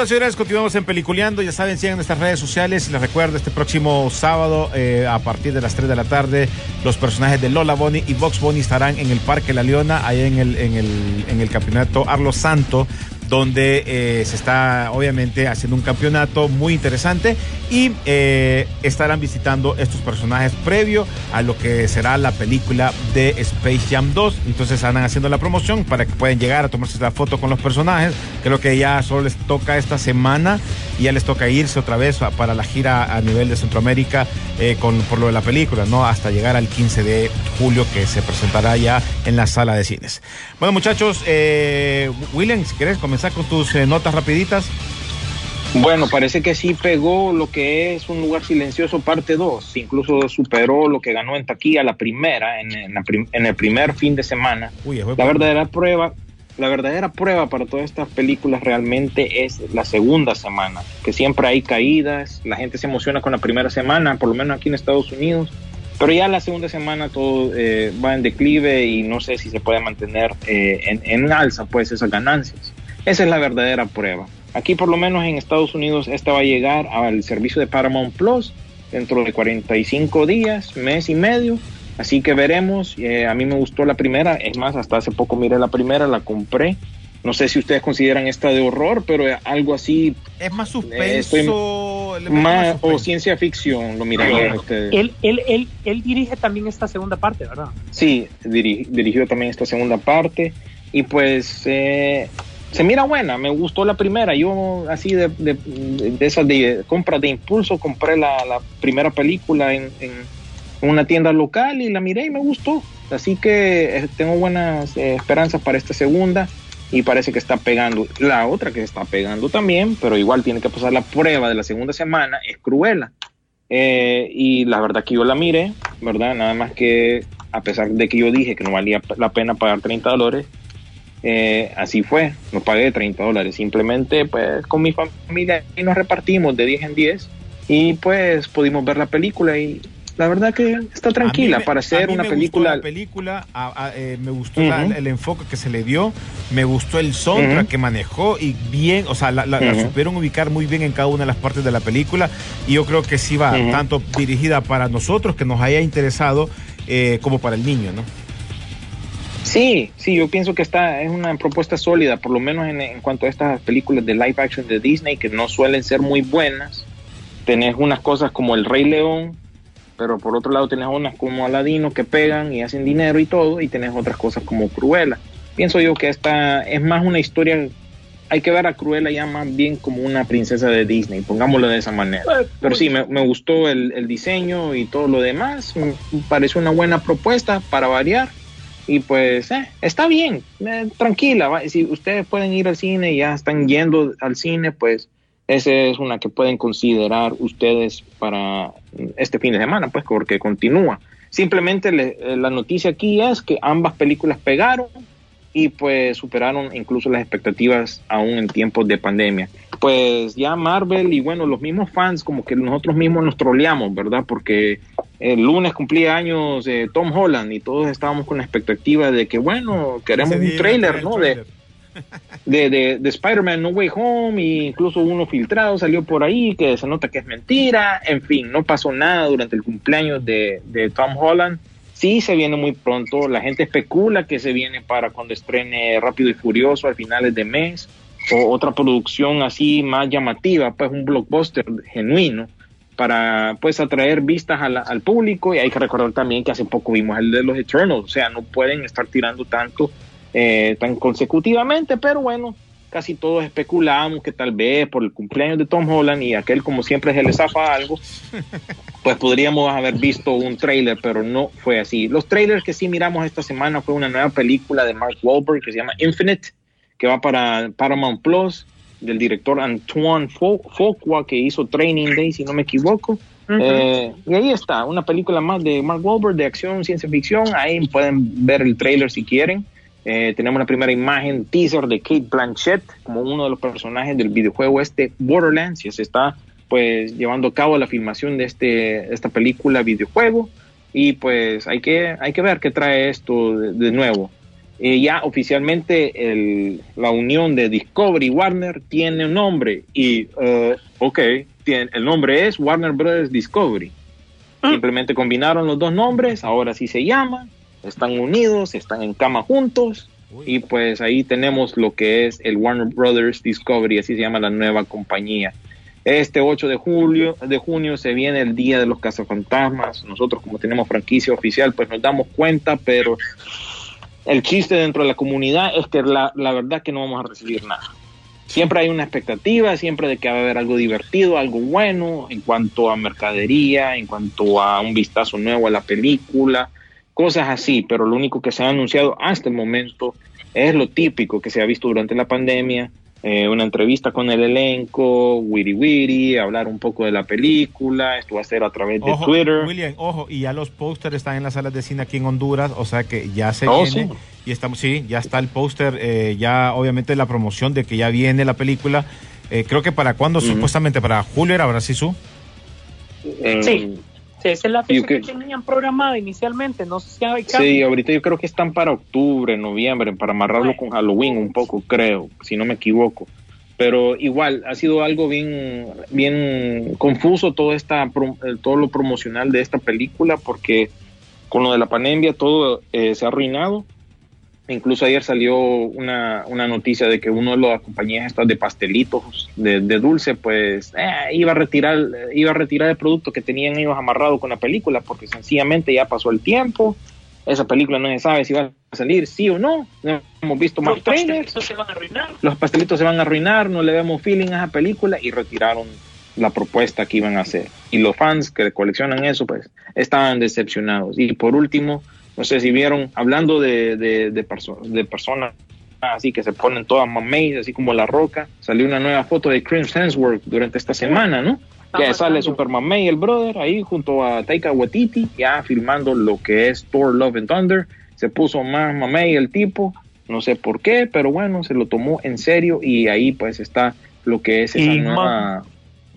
Bueno, señores, continuamos en Peliculeando. Ya saben, sigan nuestras redes sociales. Les recuerdo, este próximo sábado, eh, a partir de las 3 de la tarde, los personajes de Lola Bonnie y Vox Bonnie estarán en el Parque La Leona, ahí en el, en el, en el campeonato Arlo Santo donde eh, se está obviamente haciendo un campeonato muy interesante y eh, estarán visitando estos personajes previo a lo que será la película de Space Jam 2. Entonces andan haciendo la promoción para que puedan llegar a tomarse la foto con los personajes. Creo que ya solo les toca esta semana y ya les toca irse otra vez para la gira a nivel de Centroamérica eh, con, por lo de la película, ¿no? Hasta llegar al 15 de julio que se presentará ya en la sala de cines. Bueno, muchachos, William, si quieres comenzar con tus eh, notas rapiditas. Bueno, parece que sí pegó lo que es un lugar silencioso parte 2, incluso superó lo que ganó en taquilla la primera, en, en, el primer fin de semana. la verdadera prueba, la verdadera prueba para todas estas películas realmente es la segunda semana, que siempre hay caídas, la gente se emociona con la primera semana, por lo menos aquí en Estados Unidos, pero ya la segunda semana todo eh, va en declive y no sé si se puede mantener eh, en, en alza pues esas ganancias. Esa es la verdadera prueba. Aquí por lo menos en Estados Unidos esta va a llegar al servicio de Paramount Plus dentro de 45 días, mes y medio. Así que veremos. Eh, a mí me gustó la primera. Es más, hasta hace poco miré la primera, la compré. No sé si ustedes consideran esta de horror, pero algo así. Es más suspenso. más, o ciencia ficción, lo mirarían ustedes. Él, él, él, él, dirige también esta segunda parte, ¿verdad? Sí, dirigió también esta segunda parte. Y pues eh, se mira buena, me gustó la primera. Yo así de, de, de esas de compras de impulso compré la, primera película en, una tienda local y la miré y me gustó. Así que eh, tengo buenas eh, esperanzas para esta segunda y parece que está pegando. La otra que está pegando también, pero igual tiene que pasar la prueba de la segunda semana, es Cruella. Eh, y la verdad que yo la miré, ¿verdad? Nada más que a pesar de que yo dije que no valía la pena pagar 30 dólares, eh, así fue, no pagué 30 dólares, simplemente pues con mi familia y nos repartimos de 10 en 10 y pues pudimos ver la película y la verdad que está tranquila para hacer una película. la película, eh, me gustó el enfoque que se le dio, me gustó el soundtrack que manejó y bien, o sea, la, supieron ubicar muy bien en cada una de las partes de la película y yo creo que sí va tanto dirigida para nosotros que nos haya interesado eh, como para el niño, ¿no? Sí, sí, yo pienso que esta es una propuesta sólida, por lo menos en, en, cuanto a estas películas de live action de Disney, que no suelen ser muy buenas. Tenés unas cosas como El Rey León, pero por otro lado tenés unas como Aladino que pegan y hacen dinero y todo, y tenés otras cosas como Cruella. Pienso yo que esta es más una historia, hay que ver a Cruella ya más bien como una princesa de Disney, pongámoslo de esa manera. Pero sí, me, me gustó el, el, diseño y todo lo demás, me parece una buena propuesta para variar. Y pues eh, está bien, eh, tranquila, si ustedes pueden ir al cine y ya están yendo al cine, pues esa es una que pueden considerar ustedes para este fin de semana, pues porque continúa. Simplemente le, la noticia aquí es que ambas películas pegaron y pues superaron incluso las expectativas aún en tiempos de pandemia. Pues ya Marvel y bueno, los mismos fans como que nosotros mismos nos troleamos, ¿verdad? Porque el lunes cumplía años eh, Tom Holland y todos estábamos con la expectativa de que bueno, queremos un trailer, ¿no? De, de, de, de Spider-Man No Way Home e incluso uno filtrado salió por ahí que se nota que es mentira, en fin, no pasó nada durante el cumpleaños de, de Tom Holland. Sí se viene muy pronto, la gente especula que se viene para cuando estrene Rápido y Furioso a finales de mes o otra producción así más llamativa, pues un blockbuster genuino para pues atraer vistas la, al público y hay que recordar también que hace poco vimos el de los Eternals, o sea, no pueden estar tirando tanto eh, tan consecutivamente, pero bueno, casi todos especulamos que tal vez por el cumpleaños de Tom Holland y aquel como siempre se le zafa algo, *laughs* pues podríamos haber visto un trailer, pero no fue así. Los trailers que sí miramos esta semana fue una nueva película de Mark Wahlberg que se llama Infinite, que va para Paramount Plus, del director Antoine Fuqua, que hizo Training Day, si no me equivoco. Uh -huh. eh, y ahí está, una película más de Mark Wahlberg de acción, ciencia ficción. Ahí pueden ver el trailer si quieren. Eh, tenemos la primera imagen, teaser de Kate Blanchett como uno de los personajes del videojuego este Borderlands, y se está pues llevando a cabo la filmación de este, esta película videojuego y pues hay que, hay que ver qué trae esto de, de nuevo. Eh, ya oficialmente el, la unión de Discovery y Warner tiene un nombre y, uh, ok, tiene, el nombre es Warner Brothers Discovery. Simplemente combinaron los dos nombres, ahora sí se llaman están unidos, están en cama juntos y pues ahí tenemos lo que es el Warner Brothers Discovery, así se llama la nueva compañía. Este 8 de julio, de junio se viene el Día de los Cazafantasmas. Nosotros como tenemos franquicia oficial, pues nos damos cuenta, pero el chiste dentro de la comunidad es que la, verdad que no vamos a recibir nada. Siempre hay una expectativa, siempre de que va a haber algo divertido, algo bueno en cuanto a mercadería, en cuanto a un vistazo nuevo a la película, cosas así, pero lo único que se ha anunciado hasta el momento es lo típico que se ha visto durante la pandemia, eh, una entrevista con el elenco, wiri wiri, hablar un poco de la película, esto va a ser a través de ojo, Twitter. William, ojo, y ya los pósters están en las salas de cine aquí en Honduras, o sea que ya se oh, viene, sí. y estamos, sí, ya está el póster, eh, ya obviamente la promoción de que ya viene la película, eh, creo que para cuándo, uh -huh. supuestamente para julio era, ¿verdad, Sisu? Sí. Esa es la fecha que, que, tenían programada inicialmente, no sé si hay cambio. Sí, ahorita yo creo que están para octubre, noviembre, para amarrarlo bueno. con Halloween un poco, creo, si no me equivoco. Pero igual, ha sido algo bien, bien confuso todo, esta, todo lo promocional de esta película, porque con lo de la pandemia todo eh, se ha arruinado. Incluso ayer salió una, una, noticia de que uno de las compañías estas de pastelitos de, de dulce, pues eh, iba a retirar, iba a retirar el producto que tenían ellos amarrado con la película, porque sencillamente ya pasó el tiempo. Esa película no se sabe si va a salir sí o no. No hemos visto más Los pastelitos se van a arruinar. Los pastelitos se van a arruinar, no le vemos feeling a esa película y retiraron la propuesta que iban a hacer. Y los fans que coleccionan eso, pues estaban decepcionados. Y por último, no sé si vieron, hablando de, de, de, perso de personas así que se ponen todas mamey, así como la roca, salió una nueva foto de Chris Hemsworth durante esta semana, ¿no? Que ah, sale Super Mamey, el brother, ahí junto a Taika Waititi, ya filmando lo que es Thor Love and Thunder. Se puso más mamey el tipo, no sé por qué, pero bueno, se lo tomó en serio y ahí pues está lo que es esa y nueva...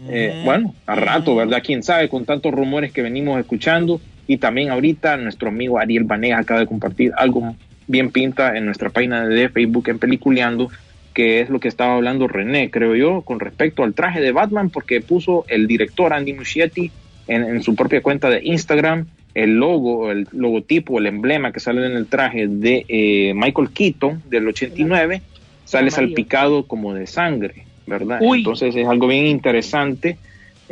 Eh, bueno, a rato, ¿verdad? Quién sabe, con tantos rumores que venimos escuchando, y también ahorita nuestro amigo Ariel Baneja acaba de compartir algo bien pinta en nuestra página de Facebook en Peliculeando, que es lo que estaba hablando René, creo yo, con respecto al traje de Batman, porque puso el director Andy Muschietti en, en su propia cuenta de Instagram el logo, el logotipo, el emblema que sale en el traje de eh, Michael Keaton del 89 sale salpicado como de sangre, ¿verdad? Entonces es algo bien interesante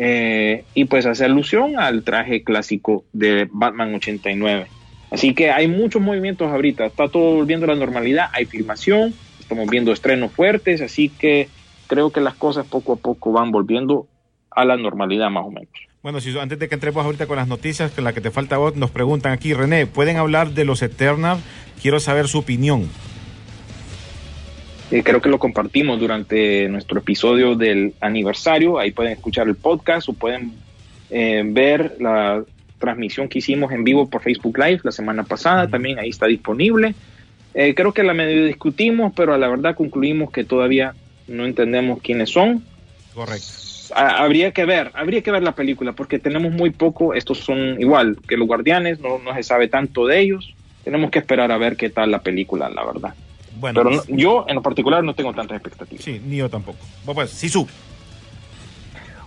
eh, y pues hace alusión al traje clásico de Batman 89. Así que hay muchos movimientos ahorita, está todo volviendo a la normalidad, hay filmación, estamos viendo estrenos fuertes, así que creo que las cosas poco a poco van volviendo a la normalidad más o menos. Bueno, si antes de que entremos ahorita con las noticias, que la que te falta vos, nos preguntan aquí, René, ¿pueden hablar de los Eternals? Quiero saber su opinión. Eh, creo que lo compartimos durante nuestro episodio del aniversario. Ahí pueden escuchar el podcast o pueden eh, ver la transmisión que hicimos en vivo por Facebook Live la semana pasada. También ahí está disponible. Eh, creo que la medio discutimos, pero a la verdad concluimos que todavía no entendemos quiénes son. Correcto. habría que ver, habría que ver la película porque tenemos muy poco. Estos son igual que los Guardianes, no, no se sabe tanto de ellos. Tenemos que esperar a ver qué tal la película, la verdad. Bueno, Pero yo en lo particular no tengo tantas expectativas. Sí, ni yo tampoco. Bueno, pues, Sisu.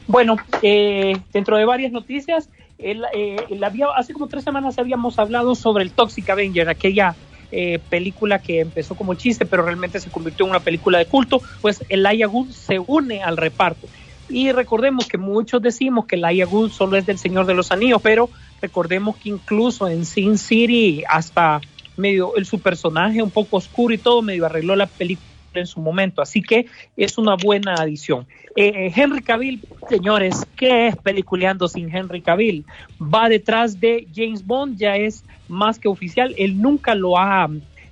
Bueno, eh, dentro de varias noticias, el, eh, había, hace como tres semanas habíamos hablado sobre el Toxic Avenger, aquella eh, película que empezó como chiste, pero realmente se convirtió en una película de culto, pues el Good se une al reparto. Y recordemos que muchos decimos que el Good solo es del Señor de los Anillos, pero recordemos que incluso en Sin City hasta medio el su personaje un poco oscuro y todo medio arregló la película en su momento, así que es una buena adición. Eh, Henry Cavill, señores, ¿qué es peliculeando sin Henry Cavill? Va detrás de James Bond, ya es más que oficial, él nunca lo ha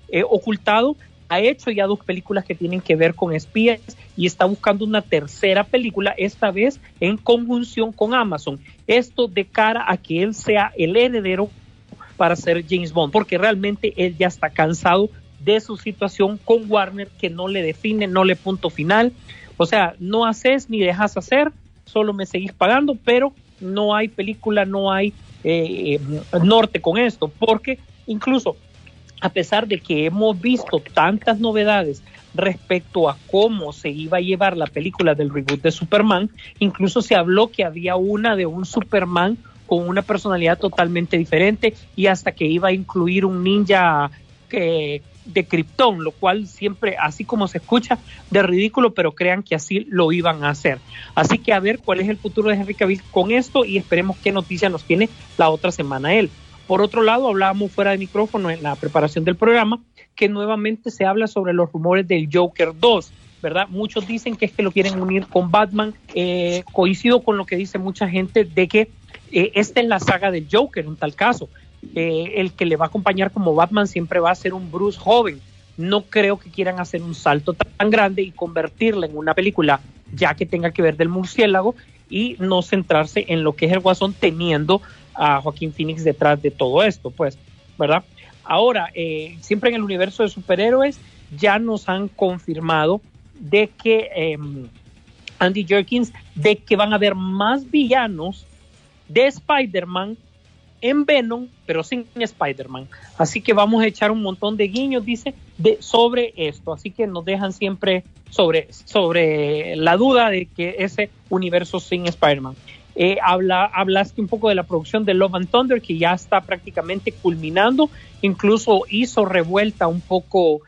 eh, ocultado, ha hecho ya dos películas que tienen que ver con espías y está buscando una tercera película, esta vez en conjunción con Amazon. Esto de cara a que él sea el heredero para ser James Bond, porque realmente él ya está cansado de su situación con Warner que no le define, no le punto final. O sea, no haces ni dejas hacer, solo me seguís pagando, pero no hay película, no hay eh, norte con esto, porque incluso a pesar de que hemos visto tantas novedades respecto a cómo se iba a llevar la película del reboot de Superman, incluso se habló que había una de un Superman con una personalidad totalmente diferente y hasta que iba a incluir un ninja que, de Krypton, lo cual siempre, así como se escucha, de ridículo, pero crean que así lo iban a hacer. Así que a ver cuál es el futuro de Henry Cavill con esto y esperemos qué noticia nos tiene la otra semana él. Por otro lado, hablábamos fuera de micrófono en la preparación del programa que nuevamente se habla sobre los rumores del Joker 2. ¿verdad? Muchos dicen que es que lo quieren unir con Batman. Eh, coincido con lo que dice mucha gente de que eh, esta es la saga del Joker en tal caso. Eh, el que le va a acompañar como Batman siempre va a ser un Bruce joven. No creo que quieran hacer un salto tan grande y convertirla en una película ya que tenga que ver del murciélago y no centrarse en lo que es el Guasón teniendo a Joaquín Phoenix detrás de todo esto, pues, ¿verdad? Ahora, eh, siempre en el universo de superhéroes ya nos han confirmado de que em, Andy Jerkins, de que van a haber más villanos de Spider-Man en Venom, pero sin Spider-Man. Así que vamos a echar un montón de guiños, dice, de, sobre esto. Así que nos dejan siempre sobre, sobre la duda de que ese universo sin Spider-Man. Eh, habla, hablaste un poco de la producción de Love and Thunder, que ya está prácticamente culminando. Incluso hizo revuelta un poco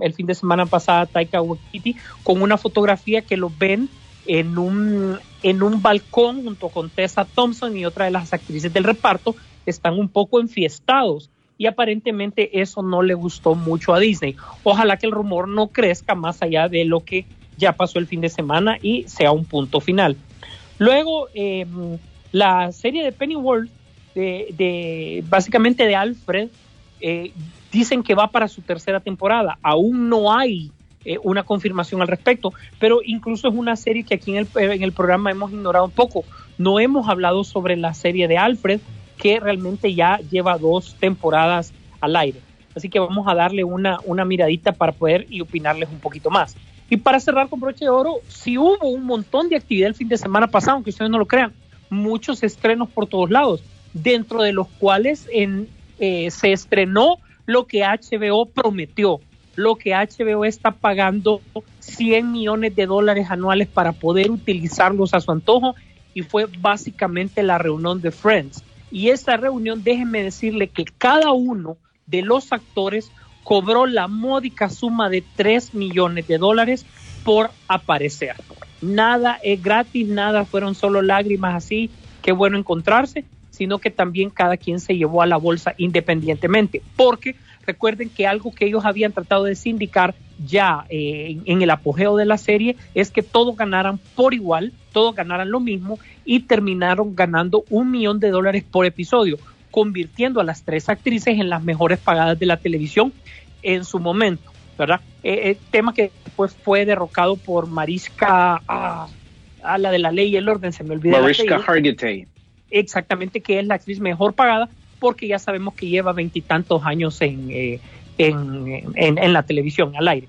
el fin de semana pasada Taika Waititi con una fotografía que lo ven en un, en un balcón junto con Tessa Thompson y otra de las actrices del reparto, están un poco enfiestados y aparentemente eso no le gustó mucho a Disney. Ojalá que el rumor no crezca más allá de lo que ya pasó el fin de semana y sea un punto final. Luego, em, la serie de Pennyworth, de, de, básicamente de Alfred, eh, dicen que va para su tercera temporada. Aún no hay eh, una confirmación al respecto, pero incluso es una serie que aquí en el, en el programa hemos ignorado un poco. No hemos hablado sobre la serie de Alfred, que realmente ya lleva dos temporadas al aire. Así que vamos a darle una, una miradita para poder y opinarles un poquito más. Y para cerrar con broche de oro, si hubo un montón de actividad el fin de semana pasado, aunque ustedes no lo crean, muchos estrenos por todos lados, dentro de los cuales eh, se estrenó lo que HBO prometió lo que HBO está pagando 100 millones de dólares anuales para poder utilizarlos a su antojo y fue básicamente la reunión de Friends. Y esta reunión, déjenme decirle que cada uno de los actores cobró la módica suma de 3 millones de dólares por aparecer. Nada es gratis, nada fueron solo lágrimas así, qué bueno encontrarse, sino que también cada quien se llevó a la bolsa independientemente, porque recuerden que algo que ellos habían tratado de sindicar ya eh, en el apogeo de la serie es que todos ganaran por igual, todos ganaran lo mismo y terminaron ganando un millón de dólares por episodio, convirtiendo a las tres actrices en las mejores pagadas de la televisión en su momento, ¿verdad? Eh, eh, tema que después fue derrocado por Mariska, ah, a la de la ley y el orden, se me olvidó. Mariska Hargitay. Exactamente, que es la actriz mejor pagada, porque ya sabemos que lleva veintitantos años en, eh, en, en, la televisión, al aire.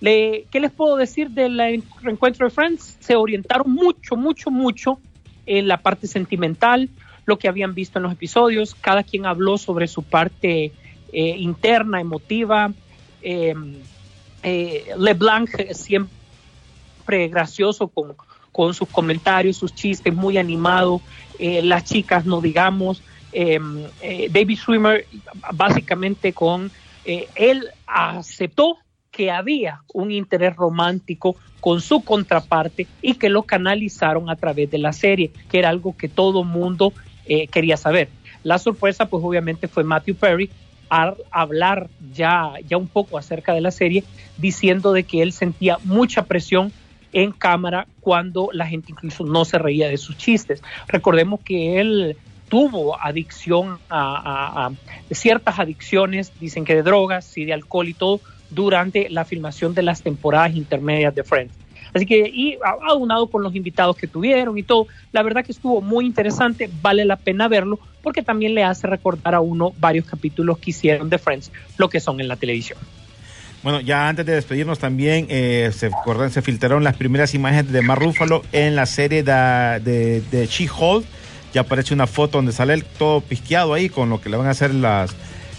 ¿Qué les puedo decir del reencuentro de Friends? Se orientaron mucho, mucho, mucho en la parte sentimental, lo que habían visto en los episodios, cada quien habló sobre su parte eh, interna, emotiva. Eh, eh, LeBlanc siempre gracioso con, con, sus comentarios, sus chistes, muy animado. Las chicas, no digamos. David Swimmer, básicamente con. él aceptó que había un interés romántico con su contraparte y que lo canalizaron a través de la serie, que era algo que todo mundo eh, quería saber. La sorpresa, pues obviamente fue Matthew Perry a hablar ya, ya un poco acerca de la serie, diciendo de que él sentía mucha presión en cámara cuando la gente incluso no se reía de sus chistes. Recordemos que él tuvo adicción a, ciertas adicciones, dicen que de drogas y de alcohol y todo, durante la filmación de las temporadas intermedias de Friends. Así que, y aunado con los invitados que tuvieron y todo, la verdad que estuvo muy interesante, vale la pena verlo, porque también le hace recordar a uno varios capítulos que hicieron de Friends, lo que son en la televisión. Bueno, ya antes de despedirnos también eh, se, se filtraron las primeras imágenes de Mar en la serie de, de, de She-Hulk. Ya aparece una foto donde sale él todo pisqueado ahí con lo que le van a hacer las,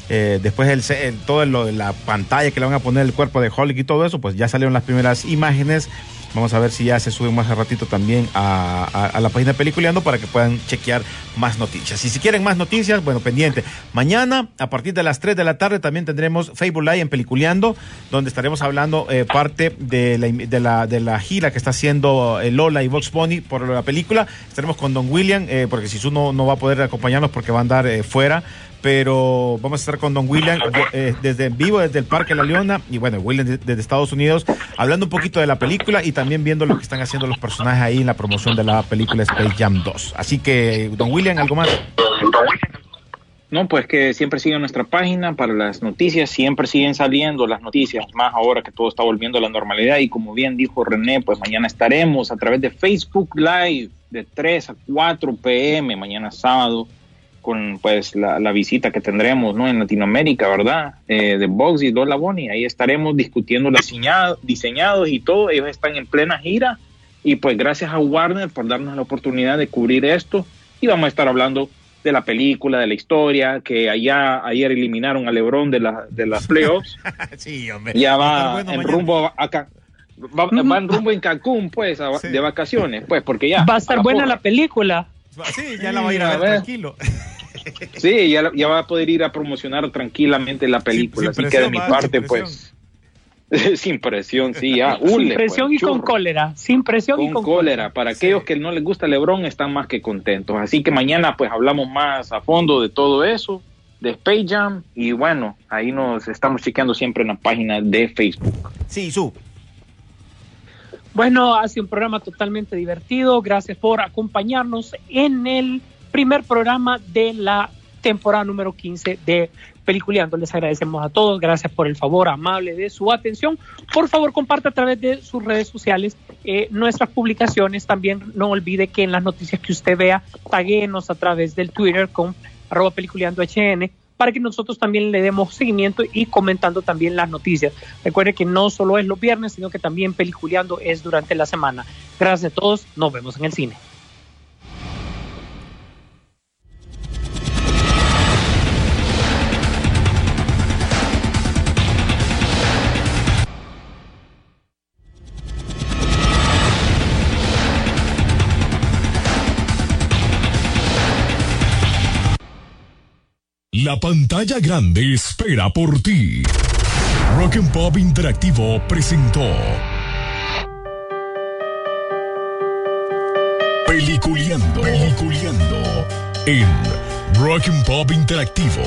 eh, después el, el, todo lo la pantalla que le van a poner el cuerpo de Hulk y todo eso, pues ya salieron las primeras imágenes. Vamos a ver si ya se sube más ratito también a, a, a, la página Peliculeando para que puedan chequear más noticias. Y si quieren más noticias, bueno, pendiente. Mañana, a partir de las 3 de la tarde, también tendremos Facebook Live en Peliculeando, donde estaremos hablando eh, parte de la, de, la, gira que está haciendo eh, Lola y Vox Pony por la película. Estaremos con Don William, eh, porque si no, no va a poder acompañarnos porque va a andar eh, fuera pero vamos a estar con Don William eh, desde vivo, desde el Parque La Leona, y bueno, William desde, desde Estados Unidos, hablando un poquito de la película y también viendo lo que están haciendo los personajes ahí en la promoción de la película Space Jam 2. Así que, Don William, ¿algo más? No, pues que siempre sigan nuestra página para las noticias, siempre siguen saliendo las noticias, más ahora que todo está volviendo a la normalidad y como bien dijo René, pues mañana estaremos a través de Facebook Live de 3 a 4 pm, mañana sábado, con pues la, la, visita que tendremos ¿no? en Latinoamérica, ¿verdad? Eh, de Box y Bonnie. Ahí estaremos discutiendo los diseñados, diseñados y todo. Ellos están en plena gira. Y pues gracias a Warner por darnos la oportunidad de cubrir esto. Y vamos a estar hablando de la película, de la historia, que allá ayer eliminaron a Lebron de, la, de las playoffs. *laughs* sí, hombre. Ya va bueno en mañana. rumbo acá. Va, va, en rumbo en Cancún, pues, a, sí. de vacaciones, pues, porque ya. Va a estar buena la película. Sí, ya la va a ir a ver, a ver. tranquilo. Sí, ya, ya, va a poder ir a promocionar tranquilamente la película. Sin, sin Así presión, que de mi parte, pues. *laughs* sin presión, sí, ya. Ule, sin presión pues, y churro. con cólera. Sin presión con y con cólera. cólera. Para sí. aquellos que no les gusta Lebron, están más que contentos. Así que mañana, pues, hablamos más a fondo de todo eso, de Space Jam. Y bueno, ahí nos estamos chequeando siempre en la página de Facebook. Sí, su. Bueno, ha sido un programa totalmente divertido. Gracias por acompañarnos en el primer programa de la temporada número 15 de Peliculeando. Les agradecemos a todos, gracias por el favor amable de su atención. Por favor, comparte a través de sus redes sociales eh, nuestras publicaciones. También no olvide que en las noticias que usted vea, taguenos a través del Twitter con arroba para que nosotros también le demos seguimiento y comentando también las noticias. Recuerde que no solo es los viernes, sino que también peliculeando es durante la semana. Gracias a todos, nos vemos en el cine. La pantalla grande espera por ti. Rock and Pop Interactivo presentó. Peliculeando, peliculeando en Rock and Pop Interactivo.